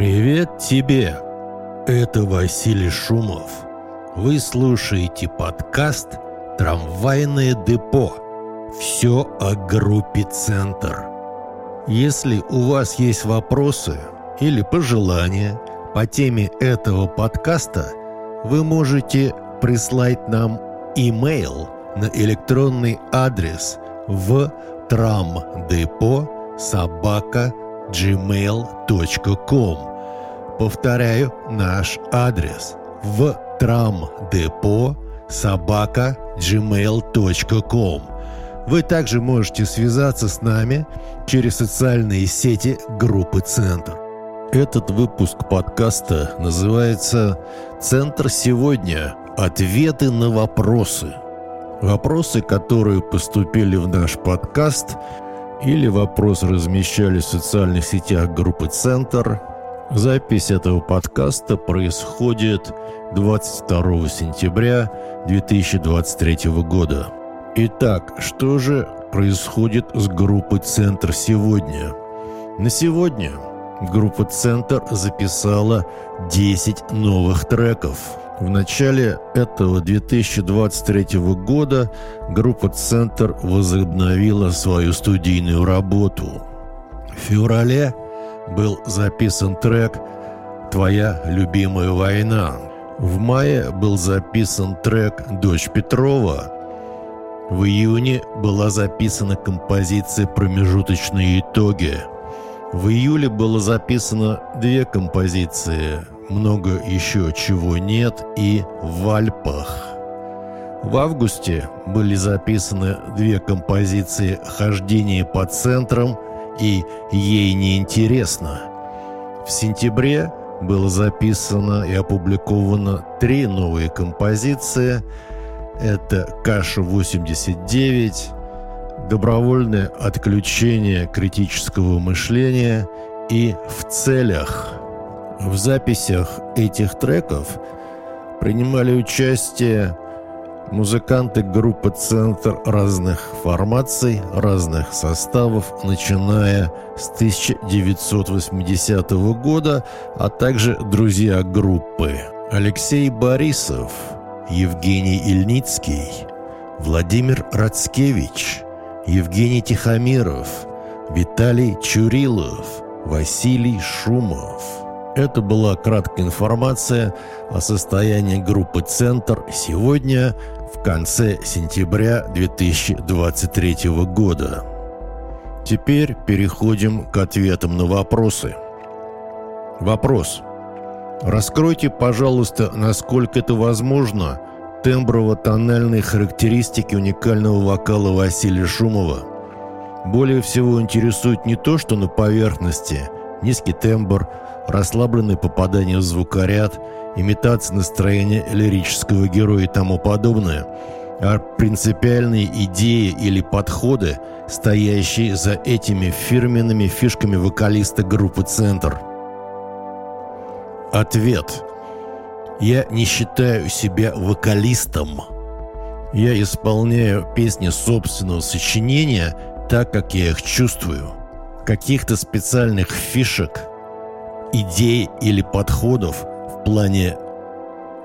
Привет тебе! Это Василий Шумов. Вы слушаете подкаст «Трамвайное депо». Все о группе «Центр». Если у вас есть вопросы или пожелания по теме этого подкаста, вы можете прислать нам имейл на электронный адрес в трамдепо собака gmail.com. Повторяю наш адрес в трамдепо собака gmail.com. Вы также можете связаться с нами через социальные сети группы «Центр». Этот выпуск подкаста называется «Центр сегодня. Ответы на вопросы». Вопросы, которые поступили в наш подкаст – или вопрос размещали в социальных сетях группы «Центр». Запись этого подкаста происходит 22 сентября 2023 года. Итак, что же происходит с группой «Центр» сегодня? На сегодня группа «Центр» записала 10 новых треков – в начале этого 2023 года группа «Центр» возобновила свою студийную работу. В феврале был записан трек «Твоя любимая война». В мае был записан трек «Дочь Петрова». В июне была записана композиция «Промежуточные итоги». В июле было записано две композиции много еще чего нет и в Альпах. В августе были записаны две композиции «Хождение по центрам» и «Ей не интересно». В сентябре было записано и опубликовано три новые композиции. Это «Каша-89», «Добровольное отключение критического мышления» и «В целях». В записях этих треков принимали участие музыканты группы «Центр» разных формаций, разных составов, начиная с 1980 года, а также друзья группы. Алексей Борисов, Евгений Ильницкий, Владимир Рацкевич, Евгений Тихомиров, Виталий Чурилов, Василий Шумов – это была краткая информация о состоянии группы «Центр» сегодня, в конце сентября 2023 года. Теперь переходим к ответам на вопросы. Вопрос. Раскройте, пожалуйста, насколько это возможно, темброво-тональные характеристики уникального вокала Василия Шумова. Более всего интересует не то, что на поверхности, низкий тембр – расслабленное попадание в звукоряд, имитация настроения лирического героя и тому подобное, а принципиальные идеи или подходы, стоящие за этими фирменными фишками вокалиста группы «Центр». Ответ. Я не считаю себя вокалистом. Я исполняю песни собственного сочинения так, как я их чувствую. Каких-то специальных фишек – идей или подходов в плане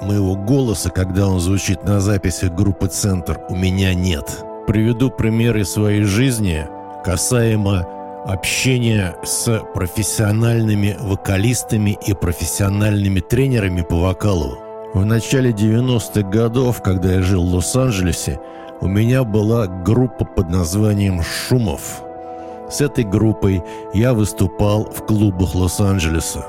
моего голоса, когда он звучит на записях группы «Центр», у меня нет. Приведу примеры своей жизни касаемо общения с профессиональными вокалистами и профессиональными тренерами по вокалу. В начале 90-х годов, когда я жил в Лос-Анджелесе, у меня была группа под названием «Шумов». С этой группой я выступал в клубах Лос-Анджелеса.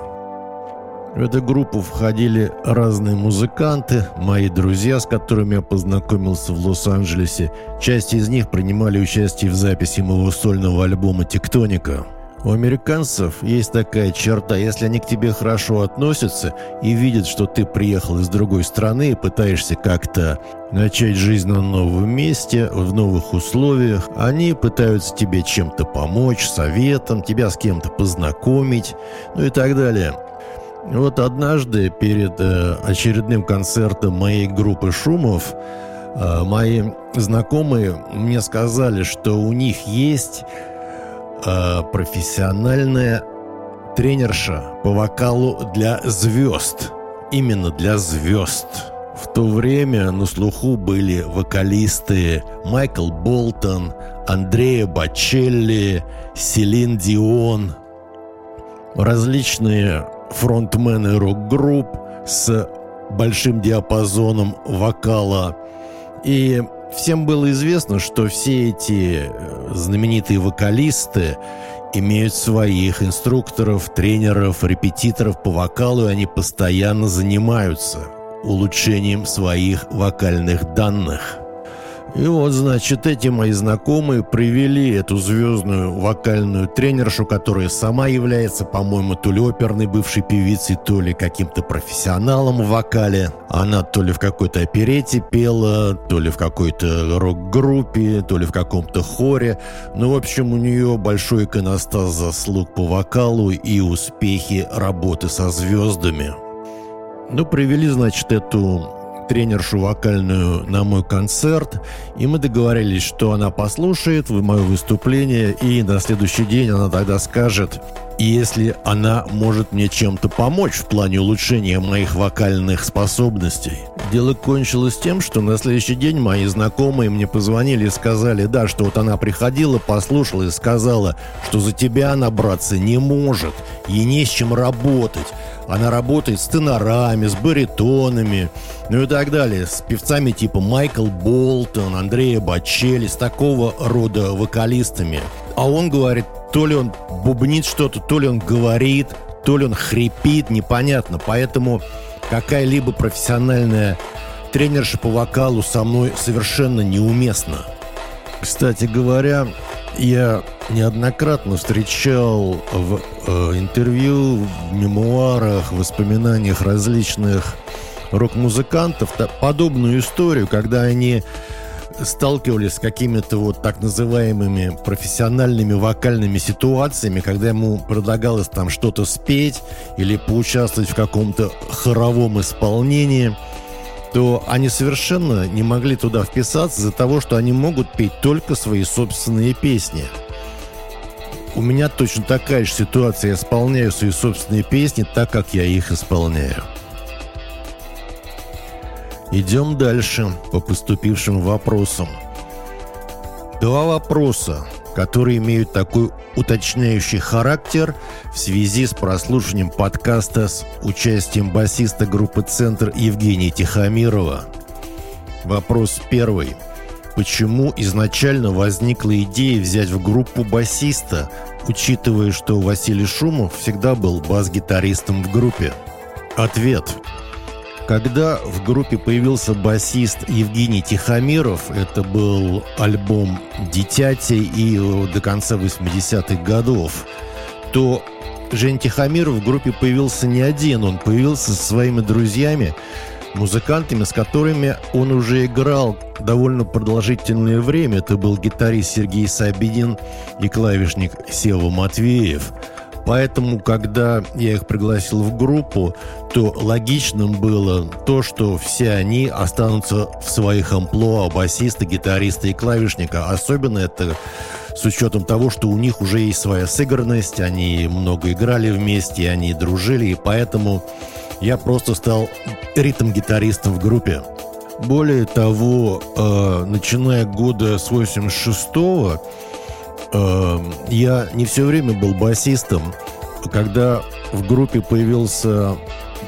В эту группу входили разные музыканты, мои друзья, с которыми я познакомился в Лос-Анджелесе. Часть из них принимали участие в записи моего сольного альбома «Тектоника». У американцев есть такая черта, если они к тебе хорошо относятся и видят, что ты приехал из другой страны и пытаешься как-то начать жизнь на новом месте, в новых условиях, они пытаются тебе чем-то помочь, советом, тебя с кем-то познакомить, ну и так далее. Вот однажды перед э, очередным концертом моей группы «Шумов» э, мои знакомые мне сказали, что у них есть э, профессиональная тренерша по вокалу для звезд. Именно для звезд. В то время на слуху были вокалисты Майкл Болтон, Андреа Бачелли, Селин Дион, различные фронтмены рок-групп с большим диапазоном вокала. И всем было известно, что все эти э, знаменитые вокалисты имеют своих инструкторов, тренеров, репетиторов по вокалу, и они постоянно занимаются улучшением своих вокальных данных – и вот, значит, эти мои знакомые привели эту звездную вокальную тренершу, которая сама является, по-моему, то ли оперной бывшей певицей, то ли каким-то профессионалом в вокале. Она то ли в какой-то оперете пела, то ли в какой-то рок-группе, то ли в каком-то хоре. Ну, в общем, у нее большой иконостас заслуг по вокалу и успехи работы со звездами. Ну, привели, значит, эту тренершу вокальную на мой концерт, и мы договорились, что она послушает мое выступление, и на следующий день она тогда скажет, если она может мне чем-то помочь в плане улучшения моих вокальных способностей. Дело кончилось тем, что на следующий день мои знакомые мне позвонили и сказали, да, что вот она приходила, послушала и сказала, что за тебя она браться не может, ей не с чем работать. Она работает с тенорами, с баритонами, ну и так далее, с певцами типа Майкл Болтон, Андрея Бачели, с такого рода вокалистами. А он говорит, то ли он бубнит что-то, то ли он говорит, то ли он хрипит, непонятно. Поэтому какая-либо профессиональная тренерша по вокалу со мной совершенно неуместна. Кстати говоря, я неоднократно встречал в э, интервью, в мемуарах, воспоминаниях различных рок-музыкантов подобную историю, когда они сталкивались с какими-то вот так называемыми профессиональными вокальными ситуациями, когда ему предлагалось там что-то спеть или поучаствовать в каком-то хоровом исполнении – то они совершенно не могли туда вписаться из-за того, что они могут петь только свои собственные песни. У меня точно такая же ситуация. Я исполняю свои собственные песни так, как я их исполняю. Идем дальше по поступившим вопросам. Два вопроса которые имеют такой уточняющий характер в связи с прослушиванием подкаста с участием басиста группы «Центр» Евгения Тихомирова. Вопрос первый. Почему изначально возникла идея взять в группу басиста, учитывая, что Василий Шумов всегда был бас-гитаристом в группе? Ответ. Когда в группе появился басист Евгений Тихомиров, это был альбом «Дитяти» и до конца 80-х годов, то Жень Тихомиров в группе появился не один, он появился со своими друзьями, музыкантами, с которыми он уже играл довольно продолжительное время. Это был гитарист Сергей Сабидин и клавишник Сева Матвеев – Поэтому, когда я их пригласил в группу, то логичным было то, что все они останутся в своих амплуа басиста, гитариста и клавишника. Особенно это с учетом того, что у них уже есть своя сыгранность, они много играли вместе, они дружили, и поэтому я просто стал ритм-гитаристом в группе. Более того, э, начиная года с 86-го, Эм, я не все время был басистом. Когда в группе появился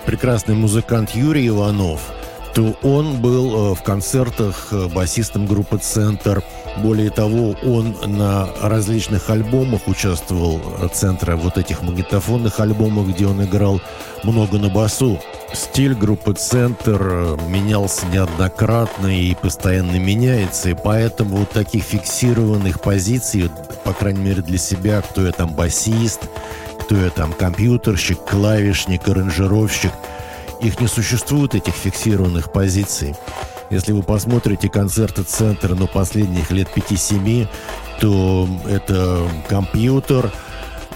прекрасный музыкант Юрий Иванов, то он был э, в концертах э, басистом группы «Центр». Более того, он на различных альбомах участвовал э, «Центра», вот этих магнитофонных альбомах, где он играл много на басу. Стиль группы «Центр» менялся неоднократно и постоянно меняется, и поэтому вот таких фиксированных позиций, по крайней мере для себя, кто я там басист, кто я там компьютерщик, клавишник, аранжировщик, их не существует, этих фиксированных позиций. Если вы посмотрите концерты центра, ну, последних лет 5-7, то это компьютер,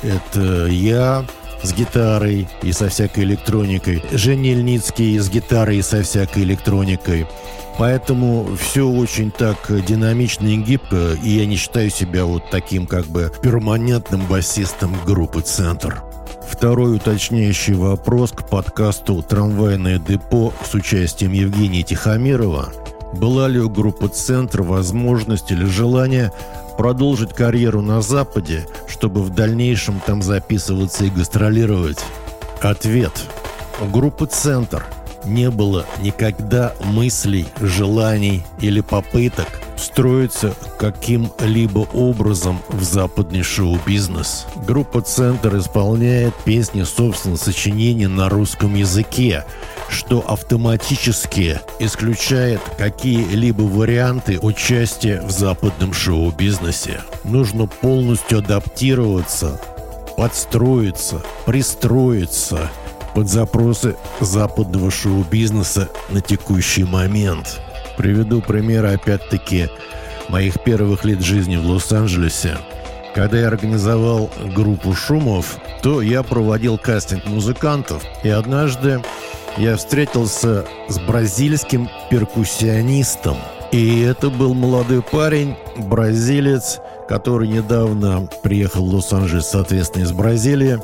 это я, с гитарой и со всякой электроникой. Женя Ильницкий с гитарой и со всякой электроникой. Поэтому все очень так динамично и гибко, и я не считаю себя вот таким как бы перманентным басистом группы «Центр». Второй уточняющий вопрос к подкасту «Трамвайное депо» с участием Евгения Тихомирова. Была ли у группы «Центр» возможность или желание продолжить карьеру на Западе, чтобы в дальнейшем там записываться и гастролировать? Ответ. У группы «Центр» не было никогда мыслей, желаний или попыток встроиться каким-либо образом в западный шоу-бизнес. Группа «Центр» исполняет песни собственного сочинения на русском языке, что автоматически исключает какие-либо варианты участия в западном шоу-бизнесе. Нужно полностью адаптироваться, подстроиться, пристроиться под запросы западного шоу-бизнеса на текущий момент – Приведу пример, опять-таки, моих первых лет жизни в Лос-Анджелесе. Когда я организовал группу шумов, то я проводил кастинг музыкантов. И однажды я встретился с бразильским перкуссионистом. И это был молодой парень, бразилец, который недавно приехал в Лос-Анджелес, соответственно, из Бразилии.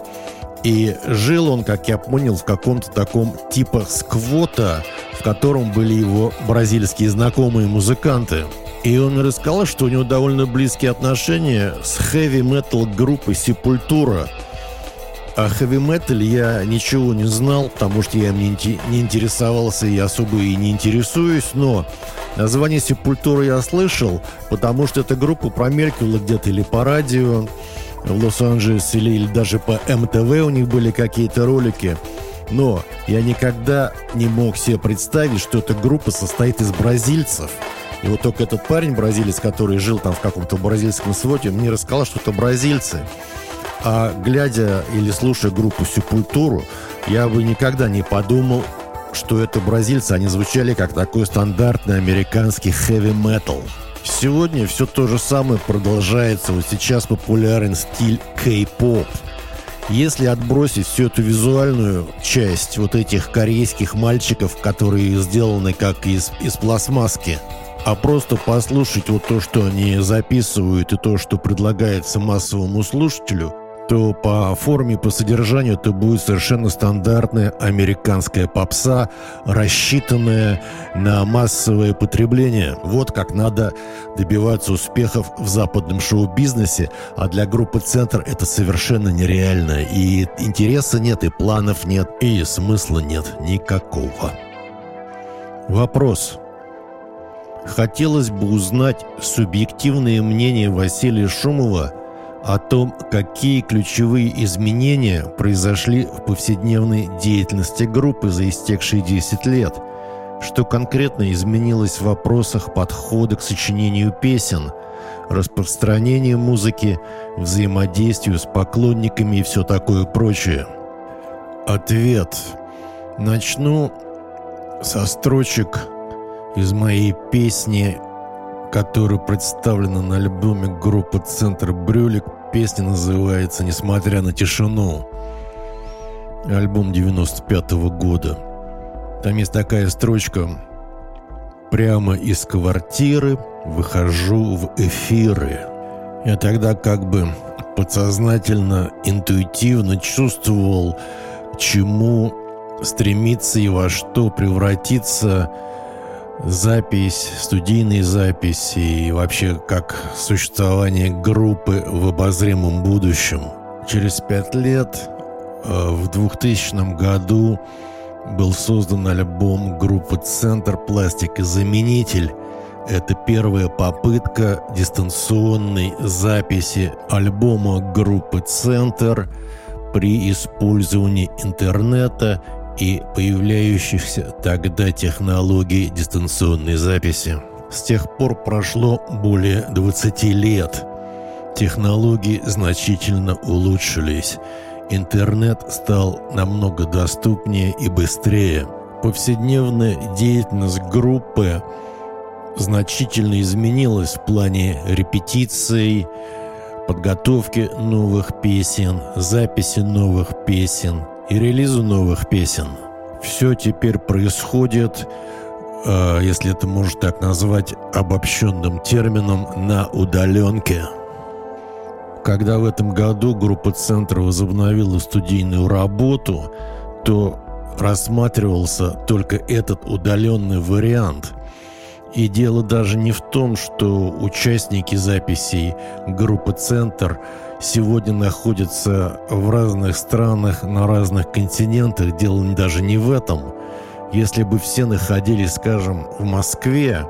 И жил он, как я понял, в каком-то таком типа сквота, в котором были его бразильские знакомые музыканты. И он рассказал, что у него довольно близкие отношения с хэви-метал группой «Сепультура». О хэви-метале я ничего не знал, потому что я им не интересовался и особо и не интересуюсь, но название «Сепультура» я слышал, потому что эта группа промелькивала где-то или по радио, в Лос-Анджелесе или, даже по МТВ у них были какие-то ролики. Но я никогда не мог себе представить, что эта группа состоит из бразильцев. И вот только этот парень, бразилец, который жил там в каком-то бразильском своте, мне рассказал, что это бразильцы. А глядя или слушая группу Сепультуру, я бы никогда не подумал, что это бразильцы. Они звучали как такой стандартный американский хэви-метал. Сегодня все то же самое продолжается. Вот сейчас популярен стиль кей-поп. Если отбросить всю эту визуальную часть вот этих корейских мальчиков, которые сделаны как из, из пластмасски, а просто послушать вот то, что они записывают и то, что предлагается массовому слушателю – то по форме, по содержанию это будет совершенно стандартная американская попса, рассчитанная на массовое потребление. Вот как надо добиваться успехов в западном шоу-бизнесе, а для группы «Центр» это совершенно нереально. И интереса нет, и планов нет, и смысла нет никакого. Вопрос. Хотелось бы узнать субъективное мнение Василия Шумова – о том, какие ключевые изменения произошли в повседневной деятельности группы за истекшие 10 лет, что конкретно изменилось в вопросах подхода к сочинению песен, распространению музыки, взаимодействию с поклонниками и все такое прочее. Ответ. Начну со строчек из моей песни которая представлена на альбоме группы «Центр Брюлик». Песня называется «Несмотря на тишину». Альбом 95 -го года. Там есть такая строчка «Прямо из квартиры выхожу в эфиры». Я тогда как бы подсознательно, интуитивно чувствовал, к чему стремиться и во что превратиться – запись, студийные записи и вообще как существование группы в обозримом будущем. Через пять лет, э, в 2000 году, был создан альбом группы «Центр. Пластик и заменитель». Это первая попытка дистанционной записи альбома группы «Центр» при использовании интернета и появляющихся тогда технологий дистанционной записи. С тех пор прошло более 20 лет. Технологии значительно улучшились. Интернет стал намного доступнее и быстрее. Повседневная деятельность группы значительно изменилась в плане репетиций, подготовки новых песен, записи новых песен – и релизу новых песен. Все теперь происходит, э, если это можно так назвать, обобщенным термином на удаленке. когда в этом году группа «Центр» возобновила студийную работу, то рассматривался только этот удаленный вариант. И дело даже не в том, что участники записей группы «Центр» сегодня находятся в разных странах, на разных континентах. Дело даже не в этом. Если бы все находились, скажем, в Москве,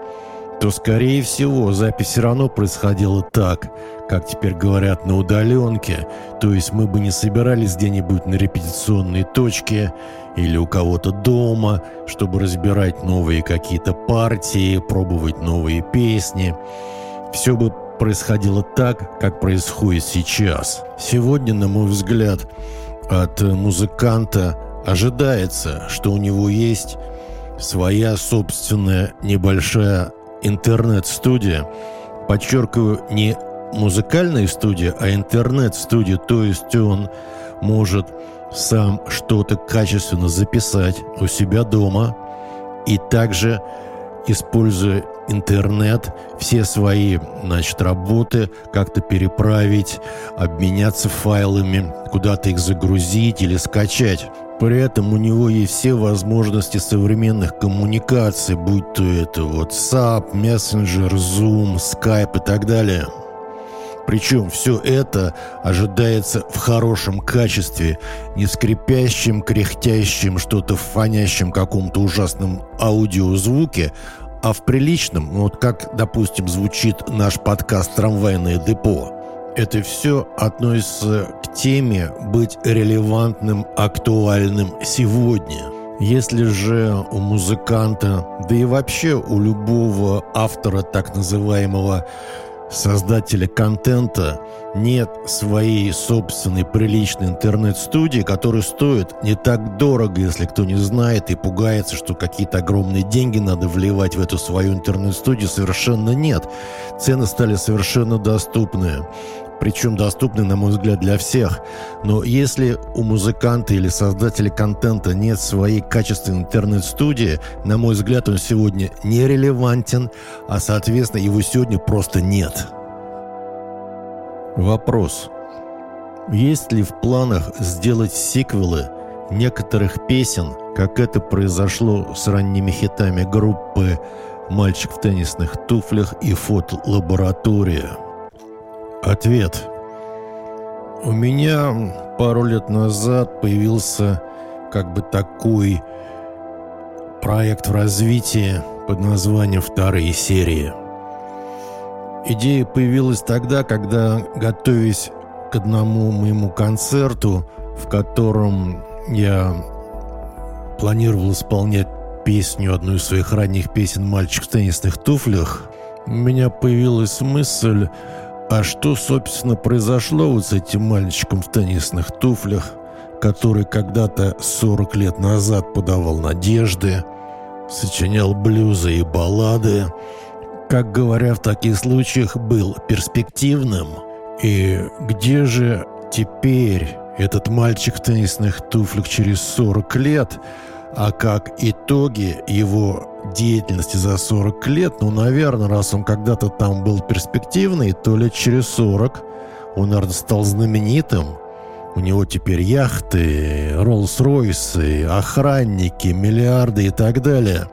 то, скорее всего, запись все равно происходила так, как теперь говорят, на удаленке. То есть мы бы не собирались где-нибудь на репетиционной точке или у кого-то дома, чтобы разбирать новые какие-то партии, пробовать новые песни. Все бы происходило так, как происходит сейчас. Сегодня, на мой взгляд, от музыканта ожидается, что у него есть своя собственная небольшая интернет-студия. Подчеркиваю, не музыкальная студия, а интернет-студия. То есть он может сам что-то качественно записать у себя дома и также используя интернет, все свои, значит, работы как-то переправить, обменяться файлами, куда-то их загрузить или скачать. При этом у него есть все возможности современных коммуникаций, будь то это WhatsApp, Messenger, Zoom, Skype и так далее. Причем все это ожидается в хорошем качестве, не скрипящим, кряхтящим, что-то фонящим каком-то ужасном аудиозвуке, а в приличном, ну вот как, допустим, звучит наш подкаст «Трамвайное депо». Это все относится к теме быть релевантным, актуальным сегодня. Если же у музыканта, да и вообще у любого автора так называемого создателя контента нет своей собственной приличной интернет-студии, которая стоит не так дорого, если кто не знает и пугается, что какие-то огромные деньги надо вливать в эту свою интернет-студию, совершенно нет. Цены стали совершенно доступные причем доступны, на мой взгляд, для всех. Но если у музыканта или создателя контента нет своей качественной интернет-студии, на мой взгляд, он сегодня нерелевантен, а, соответственно, его сегодня просто нет. Вопрос. Есть ли в планах сделать сиквелы некоторых песен, как это произошло с ранними хитами группы «Мальчик в теннисных туфлях» и «Фотолаборатория»? Ответ. У меня пару лет назад появился как бы такой проект в развитии под названием «Вторые серии». Идея появилась тогда, когда, готовясь к одному моему концерту, в котором я планировал исполнять песню, одну из своих ранних песен «Мальчик в теннисных туфлях», у меня появилась мысль а что, собственно, произошло вот с этим мальчиком в теннисных туфлях, который когда-то 40 лет назад подавал надежды, сочинял блюзы и баллады, как говоря в таких случаях, был перспективным? И где же теперь этот мальчик в теннисных туфлях через 40 лет, а как итоги его деятельности за 40 лет, ну, наверное, раз он когда-то там был перспективный, то лет через 40 он, наверное, стал знаменитым. У него теперь яхты, Роллс-Ройсы, охранники, миллиарды и так далее.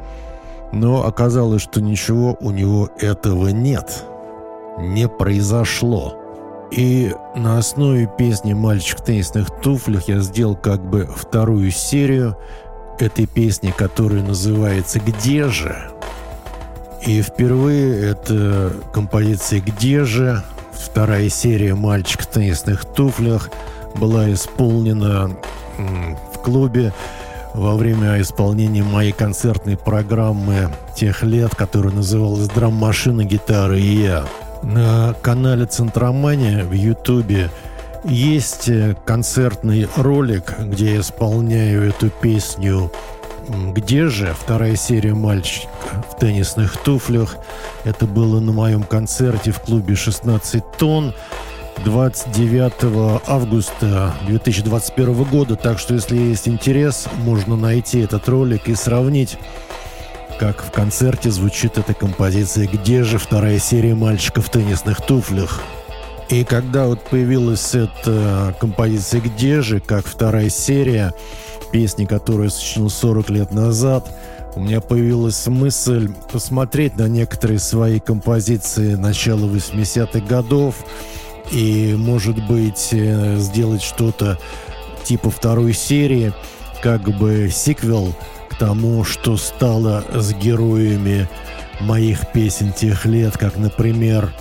Но оказалось, что ничего у него этого нет. Не произошло. И на основе песни «Мальчик в теннисных туфлях» я сделал как бы вторую серию – этой песни, которая называется «Где же?». И впервые эта композиция «Где же?», вторая серия «Мальчик в теннисных туфлях» была исполнена в клубе во время исполнения моей концертной программы тех лет, которая называлась «Драм-машина, гитара и я». На канале Центромания в Ютубе есть э, концертный ролик, где я исполняю эту песню «Где же?» Вторая серия «Мальчик в теннисных туфлях». Это было на моем концерте в клубе «16 тонн». 29 августа 2021 года. Так что, если есть интерес, можно найти этот ролик и сравнить, как в концерте звучит эта композиция «Где же?» Вторая серия «Мальчика в теннисных туфлях». И когда вот появилась эта композиция «Где же?», как вторая серия песни, которую я сочинил 40 лет назад, у меня появилась мысль посмотреть на некоторые свои композиции начала 80-х годов и, может быть, э, сделать что-то типа второй серии, как бы сиквел к тому, что стало с героями моих песен тех лет, как, например,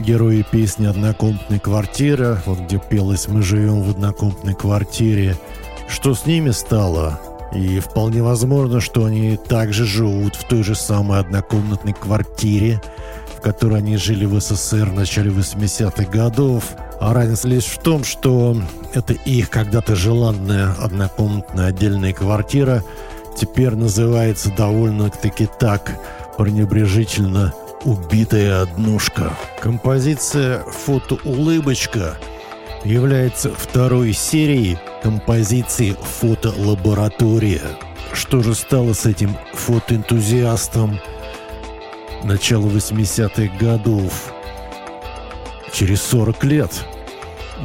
герои песни «Однокомнатная квартира», вот где пелось «Мы живем в однокомнатной квартире», что с ними стало? И вполне возможно, что они также живут в той же самой однокомнатной квартире, в которой они жили в СССР в начале 80-х годов. А разница лишь в том, что это их когда-то желанная однокомнатная отдельная квартира теперь называется довольно-таки так пренебрежительно «Убитая однушка». Композиция «Фото-улыбочка» является второй серией композиции «Фотолаборатория». Что же стало с этим фотоэнтузиастом начала 80-х годов? Через 40 лет.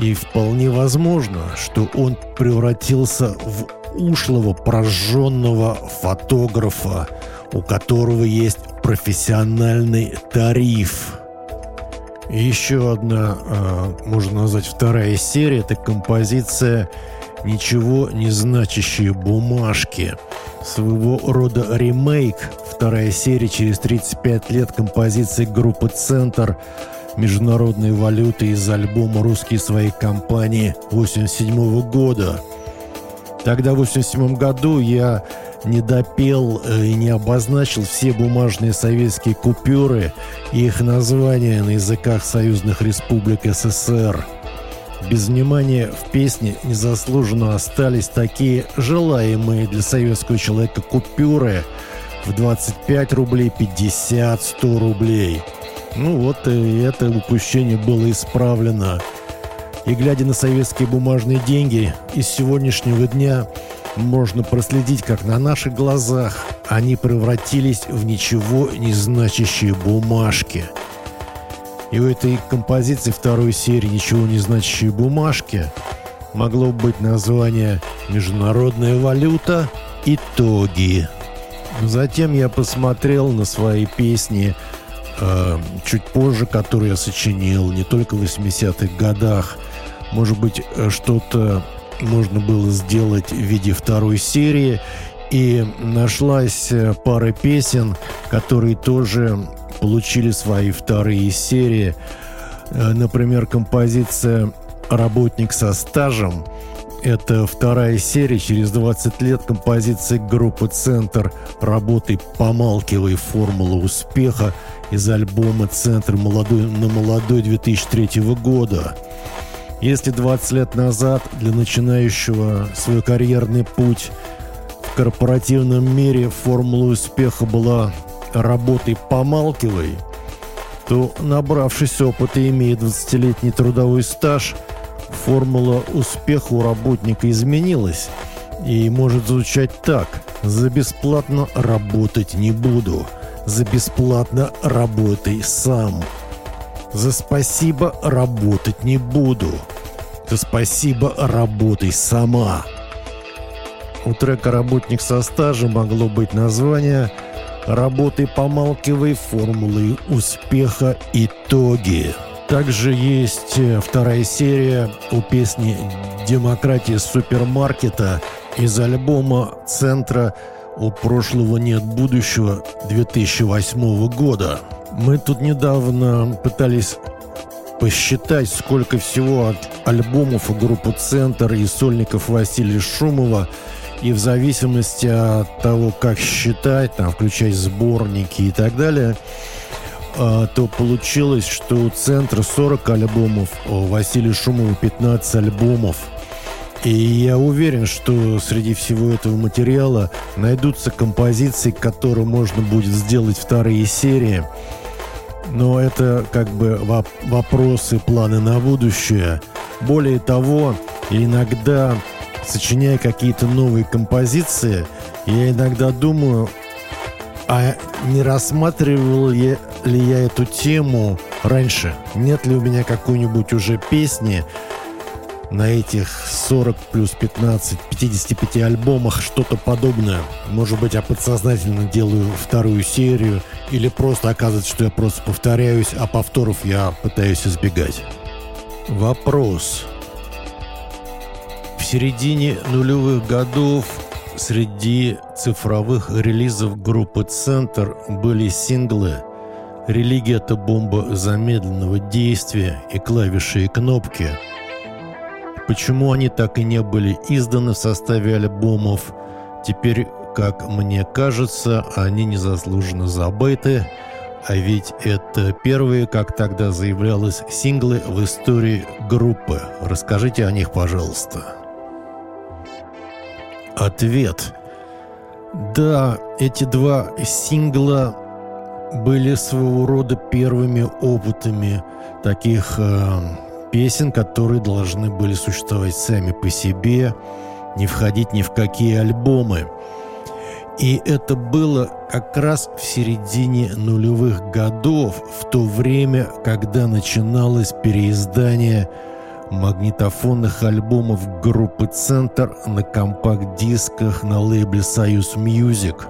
И вполне возможно, что он превратился в ушлого, прожженного фотографа, у которого есть профессиональный тариф. И еще одна, а, можно назвать вторая серия, это композиция «Ничего не значащие бумажки». Своего рода ремейк, вторая серия через 35 лет композиции группы «Центр» международной валюты из альбома «Русские свои компании» 87 года. Тогда, в 87 году, я не допел э, и не обозначил все бумажные советские купюры и их названия на языках союзных республик СССР. Без внимания в песне незаслуженно остались такие желаемые для советского человека купюры в 25 рублей, 50, 100 рублей. Ну вот и это упущение было исправлено. И глядя на советские бумажные деньги из сегодняшнего дня – можно проследить, как на наших глазах они превратились в ничего не значащие бумажки. И у этой композиции второй серии «Ничего не значащие бумажки» могло быть название «Международная валюта. Итоги». Затем я посмотрел на свои песни э, чуть позже, которые я сочинил, не только в 80-х годах. Может быть, э, что-то можно было сделать в виде второй серии. И нашлась э, пара песен, которые тоже получили свои вторые серии. Э, например, композиция «Работник со стажем». Это вторая серия, через 20 лет композиция группы «Центр» работы «Помалкивай. Формула успеха» из альбома «Центр молодой, на молодой» 2003 года. Если 20 лет назад для начинающего свой карьерный путь в корпоративном мире формула успеха была работой помалкивай, то, набравшись опыта и имея 20-летний трудовой стаж, формула успеха у работника изменилась и может звучать так. За бесплатно работать не буду. За бесплатно работай сам. За спасибо работать не буду. За спасибо работай сама. У трека «Работник со стажем» могло быть название «Работай, помалкивай, формулы успеха, итоги». Также есть э, вторая серия у песни «Демократия супермаркета» из альбома «Центра у прошлого нет будущего» 2008 года. Мы тут недавно пытались посчитать, сколько всего от альбомов у группы «Центр» и сольников Василия Шумова. И в зависимости от того, как считать, там, включать сборники и так далее, а, то получилось, что у «Центра» 40 альбомов, у Василия Шумова 15 альбомов. И я уверен, что среди всего этого материала найдутся композиции, которые можно будет сделать вторые серии – но это как бы воп вопросы, планы на будущее. Более того, иногда, сочиняя какие-то новые композиции, я иногда думаю, а не рассматривал ли я эту тему раньше. Нет ли у меня какой-нибудь уже песни на этих 40 плюс 15, 55 альбомах что-то подобное. Может быть, я подсознательно делаю вторую серию, или просто оказывается, что я просто повторяюсь, а повторов я пытаюсь избегать. Вопрос. В середине нулевых годов среди цифровых релизов группы «Центр» были синглы «Религия – это бомба замедленного действия» и «Клавиши и кнопки». Почему они так и не были изданы в составе альбомов, теперь, как мне кажется, они незаслуженно забыты, а ведь это первые, как тогда заявлялось, синглы в истории группы. Расскажите о них, пожалуйста. Ответ. Да, эти два сингла были своего рода первыми опытами таких э, песен, которые должны были существовать сами по себе, не входить ни в какие альбомы. И это было как раз в середине нулевых годов, в то время, когда начиналось переиздание магнитофонных альбомов группы «Центр» на компакт-дисках на лейбле «Союз Music».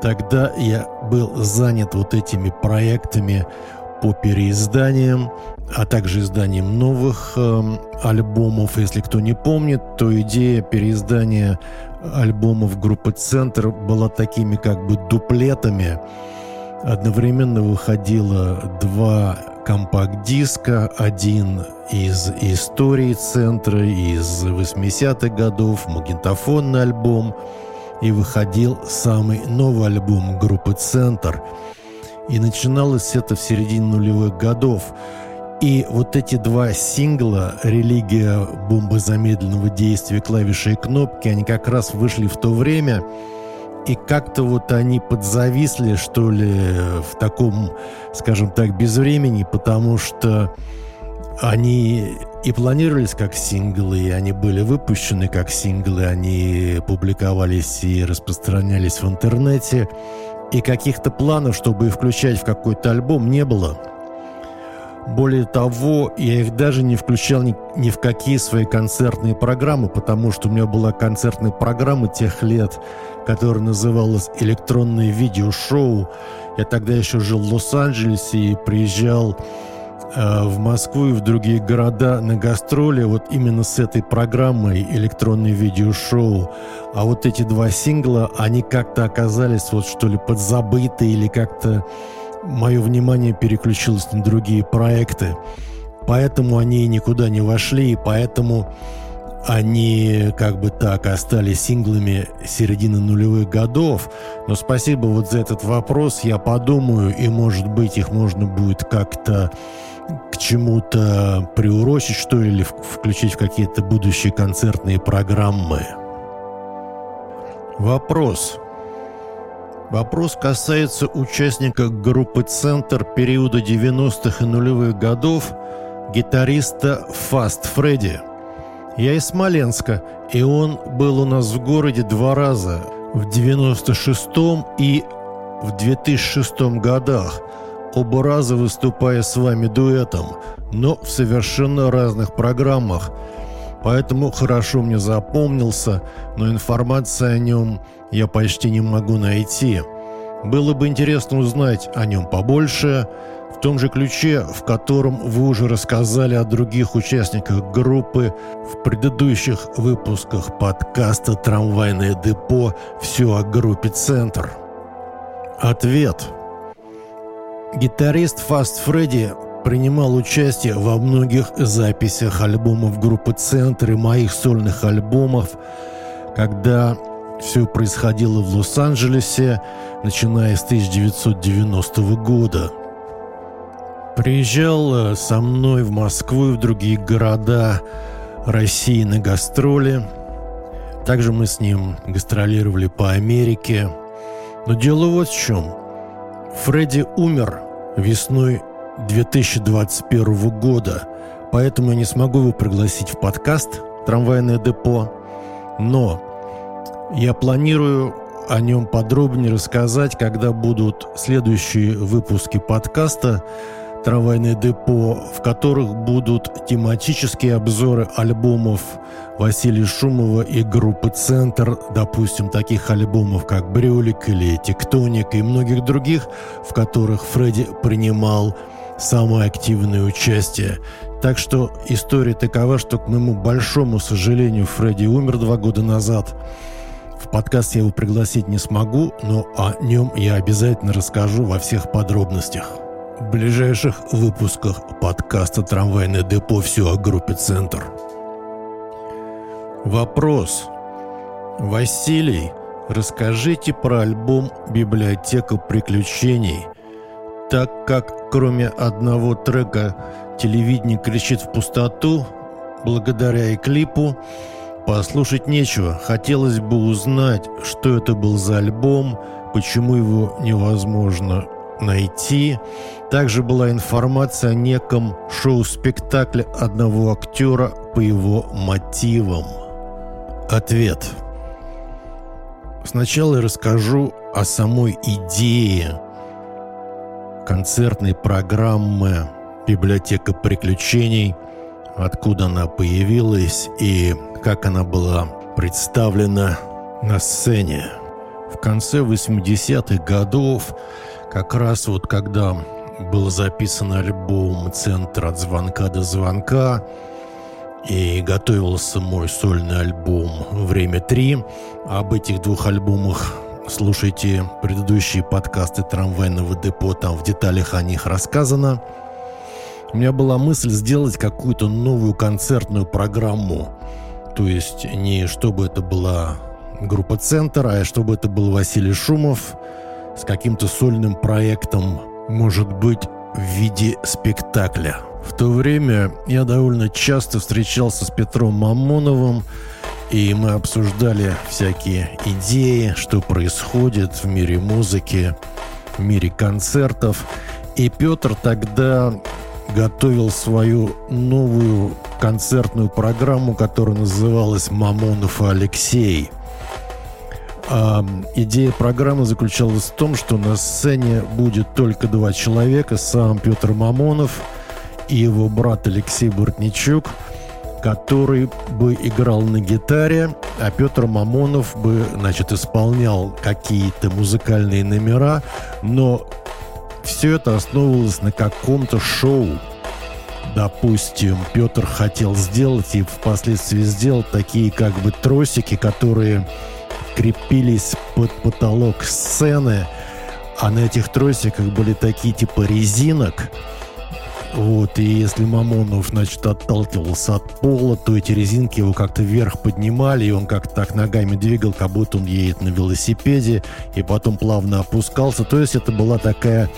Тогда я был занят вот этими проектами по переизданиям, а также изданием новых э, альбомов. Если кто не помнит, то идея переиздания альбомов группы «Центр» была такими как бы дуплетами. Одновременно выходило два компакт-диска, один из истории центра, из 80-х годов, магнитофонный альбом, и выходил самый новый альбом группы «Центр». И начиналось это в середине нулевых годов. И вот эти два сингла «Религия бомбы замедленного действия, клавиши и кнопки», они как раз вышли в то время, и как-то вот они подзависли, что ли, в таком, скажем так, безвремени, потому что они и планировались как синглы, и они были выпущены как синглы, они публиковались и распространялись в интернете, и каких-то планов, чтобы их включать в какой-то альбом, не было. Более того, я их даже не включал ни, ни в какие свои концертные программы, потому что у меня была концертная программа тех лет, которая называлась «Электронное видеошоу». Я тогда еще жил в Лос-Анджелесе и приезжал э, в Москву и в другие города на гастроли вот именно с этой программой «Электронное видеошоу». А вот эти два сингла, они как-то оказались вот что ли подзабыты или как-то мое внимание переключилось на другие проекты. Поэтому они никуда не вошли, и поэтому они как бы так остались синглами середины нулевых годов. Но спасибо вот за этот вопрос. Я подумаю, и, может быть, их можно будет как-то к чему-то приурочить, что ли, или включить в какие-то будущие концертные программы. Вопрос. Вопрос касается участника группы «Центр» периода 90-х и нулевых годов, гитариста Фаст Фредди. Я из Смоленска, и он был у нас в городе два раза, в 96-м и в 2006 годах, оба раза выступая с вами дуэтом, но в совершенно разных программах. Поэтому хорошо мне запомнился, но информация о нем я почти не могу найти. Было бы интересно узнать о нем побольше, в том же ключе, в котором вы уже рассказали о других участниках группы в предыдущих выпусках подкаста «Трамвайное депо. Все о группе «Центр». Ответ. Гитарист Фаст Фредди принимал участие во многих записях альбомов группы «Центр» и моих сольных альбомов, когда все происходило в Лос-Анджелесе, начиная с 1990 года. Приезжал э, со мной в Москву и в другие города России на гастроли. Также мы с ним гастролировали по Америке. Но дело вот в чем. Фредди умер весной 2021 года, поэтому я не смогу его пригласить в подкаст «Трамвайное депо». Но я планирую о нем подробнее рассказать, когда будут следующие выпуски подкаста «Трамвайное депо», в которых будут тематические обзоры альбомов Василия Шумова и группы «Центр», допустим, таких альбомов, как «Брюлик» или «Тектоник» и многих других, в которых Фредди принимал самое активное участие. Так что история такова, что, к моему большому сожалению, Фредди умер два года назад. В подкаст я его пригласить не смогу, но о нем я обязательно расскажу во всех подробностях. В ближайших выпусках подкаста «Трамвайное депо» все о группе «Центр». Вопрос. Василий, расскажите про альбом «Библиотека приключений», так как кроме одного трека «Телевидение кричит в пустоту», благодаря и клипу, послушать нечего. Хотелось бы узнать, что это был за альбом, почему его невозможно найти. Также была информация о неком шоу-спектакле одного актера по его мотивам. Ответ. Сначала я расскажу о самой идее концертной программы «Библиотека приключений», откуда она появилась и как она была представлена на сцене. В конце 80-х годов, как раз вот когда был записан альбом «Центр от звонка до звонка», и готовился мой сольный альбом «Время 3». Об этих двух альбомах слушайте предыдущие подкасты трамвайного депо, там в деталях о них рассказано. У меня была мысль сделать какую-то новую концертную программу. То есть не чтобы это была группа «Центр», а чтобы это был Василий Шумов с каким-то сольным проектом, может быть, в виде спектакля – в то время я довольно часто встречался с Петром Мамоновым, и мы обсуждали всякие идеи, что происходит в мире музыки, в мире концертов. И Петр тогда готовил свою новую концертную программу, которая называлась «Мамонов и Алексей». А идея программы заключалась в том, что на сцене будет только два человека, сам Петр Мамонов – и его брат Алексей Бортничук, который бы играл на гитаре, а Петр Мамонов бы, значит, исполнял какие-то музыкальные номера, но все это основывалось на каком-то шоу. Допустим, Петр хотел сделать и впоследствии сделал такие как бы тросики, которые крепились под потолок сцены, а на этих тросиках были такие типа резинок, вот, и если Мамонов, значит, отталкивался от пола, то эти резинки его как-то вверх поднимали, и он как-то так ногами двигал, как будто он едет на велосипеде, и потом плавно опускался. То есть это была такая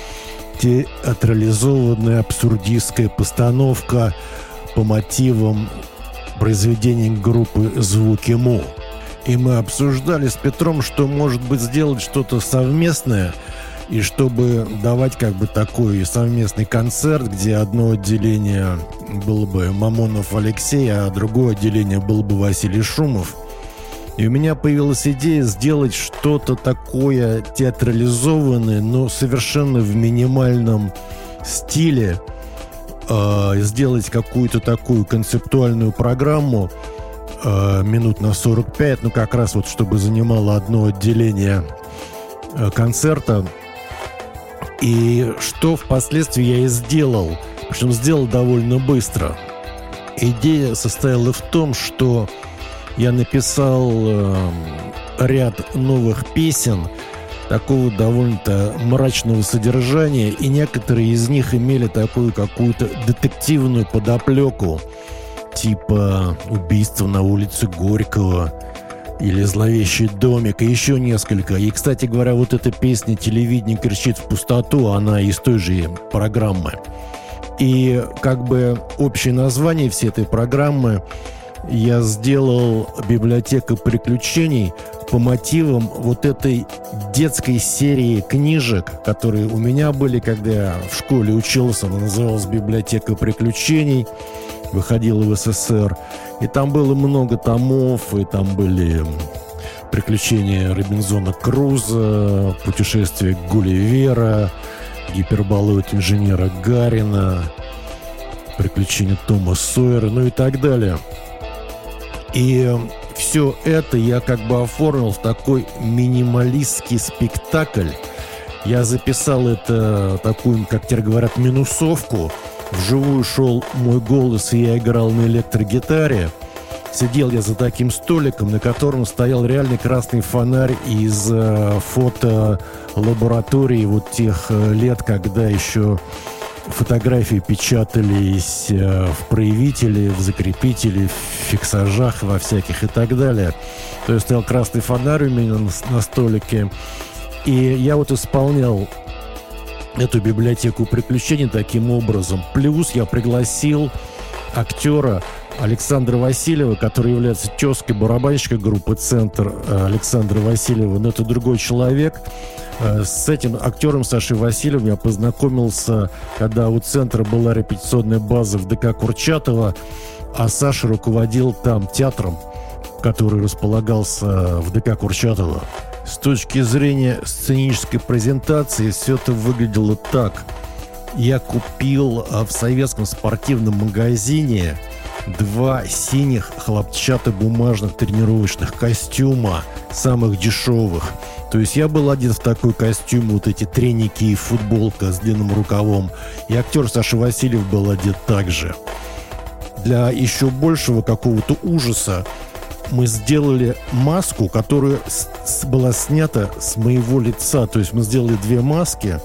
театрализованная абсурдистская постановка по мотивам произведений группы «Звуки Му». И мы обсуждали с Петром, что, может быть, сделать что-то совместное – и чтобы давать как бы такой совместный концерт, где одно отделение было бы Мамонов Алексей, а другое отделение был бы Василий Шумов. И у меня появилась идея сделать что-то такое театрализованное, но совершенно в минимальном стиле. Э, сделать какую-то такую концептуальную программу э, минут на 45, ну как раз вот чтобы занимало одно отделение э, концерта и что впоследствии я и сделал. Причем сделал довольно быстро. Идея состояла в том, что я написал э, ряд новых песен, такого довольно-то мрачного содержания, и некоторые из них имели такую какую-то детективную подоплеку, типа убийство на улице Горького, или «Зловещий домик», и еще несколько. И, кстати говоря, вот эта песня «Телевидение кричит в пустоту», она из той же программы. И как бы общее название всей этой программы я сделал «Библиотека приключений» по мотивам вот этой детской серии книжек, которые у меня были, когда я в школе учился. Она называлась «Библиотека приключений», выходила в СССР. И там было много томов, и там были приключения Робинзона Круза, путешествие Гулливера, гиперболоид инженера Гарина, приключения Тома Сойера, ну и так далее. И все это я как бы оформил в такой минималистский спектакль. Я записал это такую, как теперь говорят, минусовку. Вживую шел мой голос, и я играл на электрогитаре. Сидел я за таким столиком, на котором стоял реальный красный фонарь из э, фотолаборатории вот тех э, лет, когда еще фотографии печатались э, в проявителе, в закрепителе, в фиксажах, во всяких и так далее. То есть стоял красный фонарь у меня на, на столике. И я вот исполнял эту библиотеку приключений таким образом. Плюс я пригласил актера Александра Васильева, который является тезкой барабанщика группы «Центр» Александра Васильева, но это другой человек. Э, с этим актером Сашей Васильевым я познакомился, когда у «Центра» была репетиционная база в ДК Курчатова, а Саша руководил там театром, который располагался в ДК Курчатова. С точки зрения сценической презентации все это выглядело так. Я купил э, в советском спортивном магазине два синих хлопчатобумажных тренировочных костюма, самых дешевых. То есть я был один в такой костюм, вот эти треники и футболка с длинным рукавом. И актер Саша Васильев был одет так же. Для еще большего какого-то ужаса мы сделали маску, которая была снята с моего лица. То есть мы сделали две маски.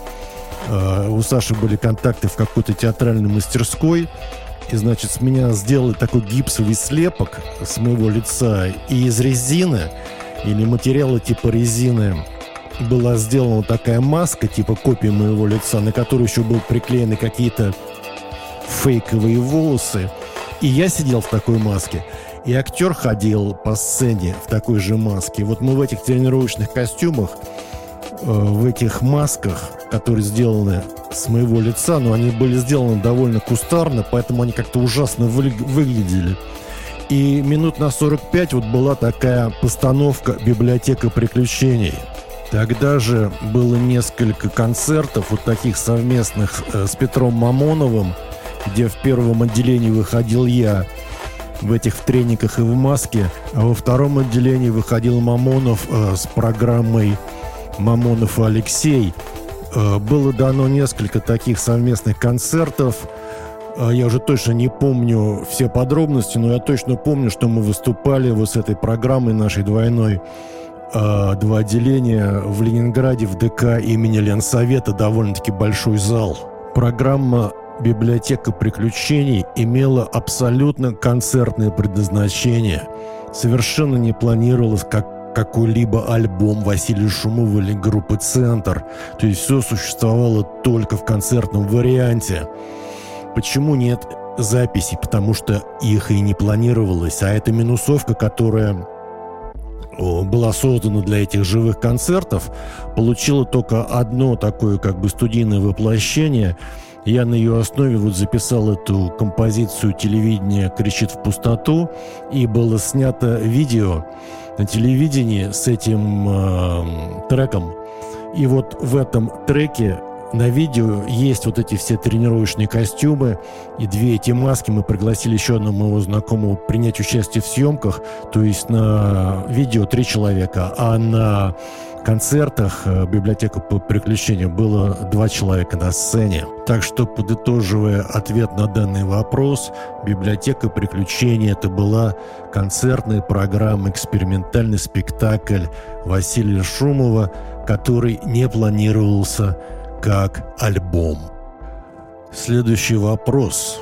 Uh, у Саши были контакты в какой-то театральной мастерской. И, значит, с меня сделали такой гипсовый слепок с моего лица. И из резины или материала типа резины была сделана такая маска, типа копия моего лица, на которую еще был приклеены какие-то фейковые волосы. И я сидел в такой маске. И актер ходил по сцене в такой же маске. Вот мы в этих тренировочных костюмах, э, в этих масках, которые сделаны с моего лица, но они были сделаны довольно кустарно, поэтому они как-то ужасно вы, выглядели. И минут на 45 вот была такая постановка «Библиотека приключений». Тогда же было несколько концертов вот таких совместных э, с Петром Мамоновым, где в первом отделении выходил я в этих в трениках и в маске, а во втором отделении выходил Мамонов э, с программой «Мамонов и Алексей», Э, было дано несколько таких совместных концертов. Э, я уже точно не помню все подробности, но я точно помню, что мы выступали вот с этой программой нашей двойной э, два отделения в Ленинграде в ДК имени Ленсовета, довольно-таки большой зал. Программа «Библиотека приключений» имела абсолютно концертное предназначение. Совершенно не планировалось как какой-либо альбом Василия Шумова или группы «Центр». То есть все существовало только в концертном варианте. Почему нет записей? Потому что их и не планировалось. А эта минусовка, которая была создана для этих живых концертов, получила только одно такое как бы студийное воплощение. Я на ее основе вот записал эту композицию телевидения «Кричит в пустоту» и было снято видео, на телевидении с этим э, треком. И вот в этом треке на видео есть вот эти все тренировочные костюмы и две эти маски. Мы пригласили еще одного моего знакомого принять участие в съемках. То есть на видео три человека, а на концертах э, библиотека по приключениям было два человека на сцене. Так что, подытоживая ответ на данный вопрос, библиотека приключений это была концертная программа, экспериментальный спектакль Василия Шумова, который не планировался как альбом. Следующий вопрос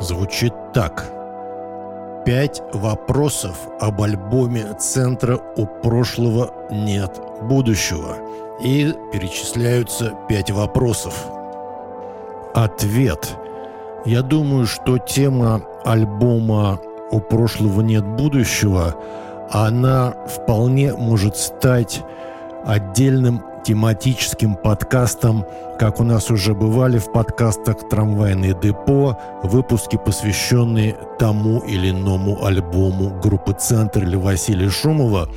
звучит так. Пять вопросов об альбоме «Центра у прошлого нет будущего». И перечисляются пять вопросов. Ответ. Я думаю, что тема альбома «У прошлого нет будущего» она вполне может стать отдельным тематическим подкастом, как у нас уже бывали в подкастах «Трамвайное депо», выпуски, посвященные тому или иному альбому группы «Центр» или Василия Шумова.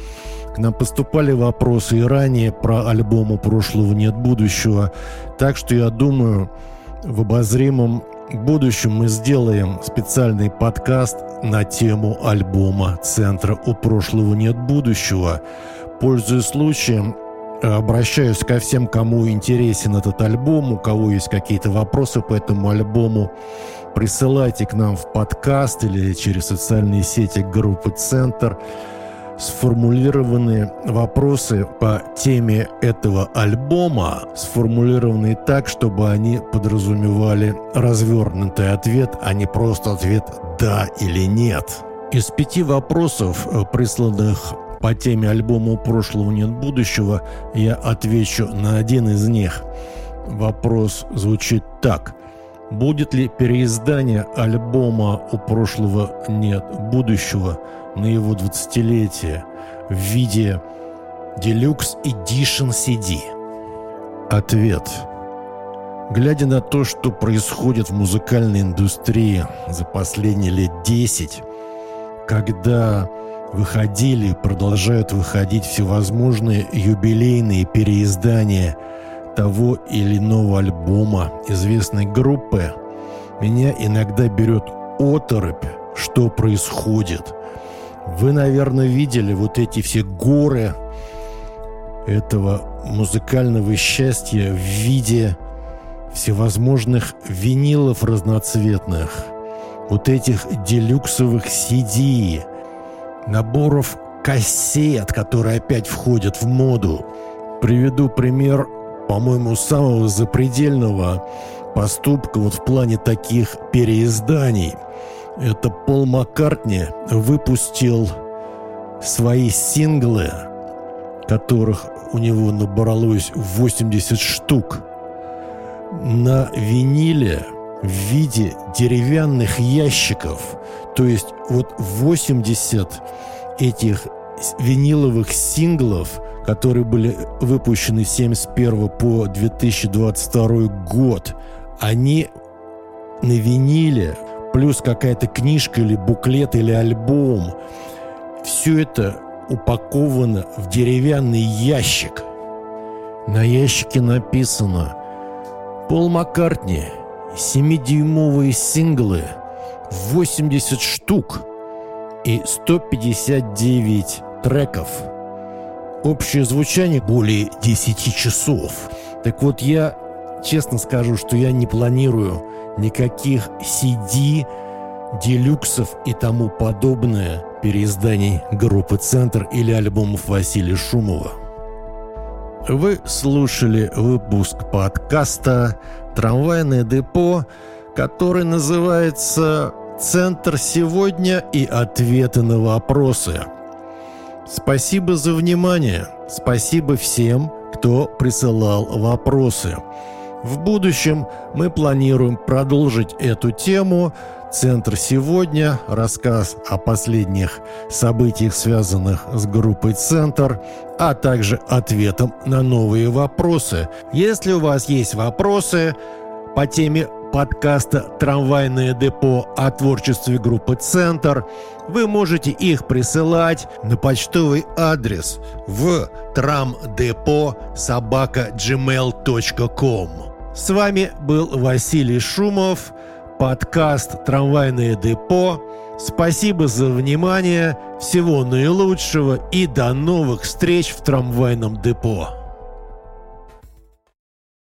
К нам поступали вопросы и ранее про альбому «Прошлого нет будущего». Так что я думаю, в обозримом будущем мы сделаем специальный подкаст на тему альбома «Центра у прошлого нет будущего». Пользуясь случаем, обращаюсь ко всем, кому интересен этот альбом, у кого есть какие-то вопросы по этому альбому. Присылайте к нам в подкаст или через социальные сети группы «Центр» сформулированные вопросы по теме этого альбома, сформулированные так, чтобы они подразумевали развернутый ответ, а не просто ответ «да» или «нет». Из пяти вопросов, э, присланных по теме альбома «Прошлого нет будущего», я отвечу на один из них. Вопрос звучит так. Будет ли переиздание альбома «У прошлого нет будущего» на его 20-летие в виде Deluxe Edition CD? Ответ. Глядя на то, что происходит в музыкальной индустрии за последние лет 10, когда выходили продолжают выходить всевозможные юбилейные переиздания того или иного альбома известной группы, меня иногда берет оторопь, что происходит – вы, наверное, видели вот эти все горы этого музыкального счастья в виде всевозможных винилов разноцветных, вот этих делюксовых CD, наборов кассет, которые опять входят в моду. Приведу пример, по-моему, самого запредельного поступка вот в плане таких переизданий – это Пол Маккартни выпустил свои синглы, которых у него набралось 80 штук, на виниле в виде деревянных ящиков. То есть вот 80 этих виниловых синглов, которые были выпущены с 71 по 2022 год, они на виниле плюс какая-то книжка или буклет или альбом. Все это упаковано в деревянный ящик. На ящике написано «Пол Маккартни, 7-дюймовые синглы, 80 штук и 159 треков. Общее звучание более 10 часов. Так вот, я честно скажу, что я не планирую никаких CD, делюксов и тому подобное переизданий группы «Центр» или альбомов Василия Шумова. Вы слушали выпуск подкаста «Трамвайное депо», который называется «Центр сегодня и ответы на вопросы». Спасибо за внимание. Спасибо всем, кто присылал вопросы. В будущем мы планируем продолжить эту тему. Центр сегодня, рассказ о последних событиях, связанных с группой «Центр», а также ответом на новые вопросы. Если у вас есть вопросы по теме подкаста «Трамвайное депо» о творчестве группы «Центр», вы можете их присылать на почтовый адрес в трамдепо собака gmail.com. С вами был Василий Шумов, подкаст «Трамвайное депо». Спасибо за внимание, всего наилучшего и до новых встреч в трамвайном депо.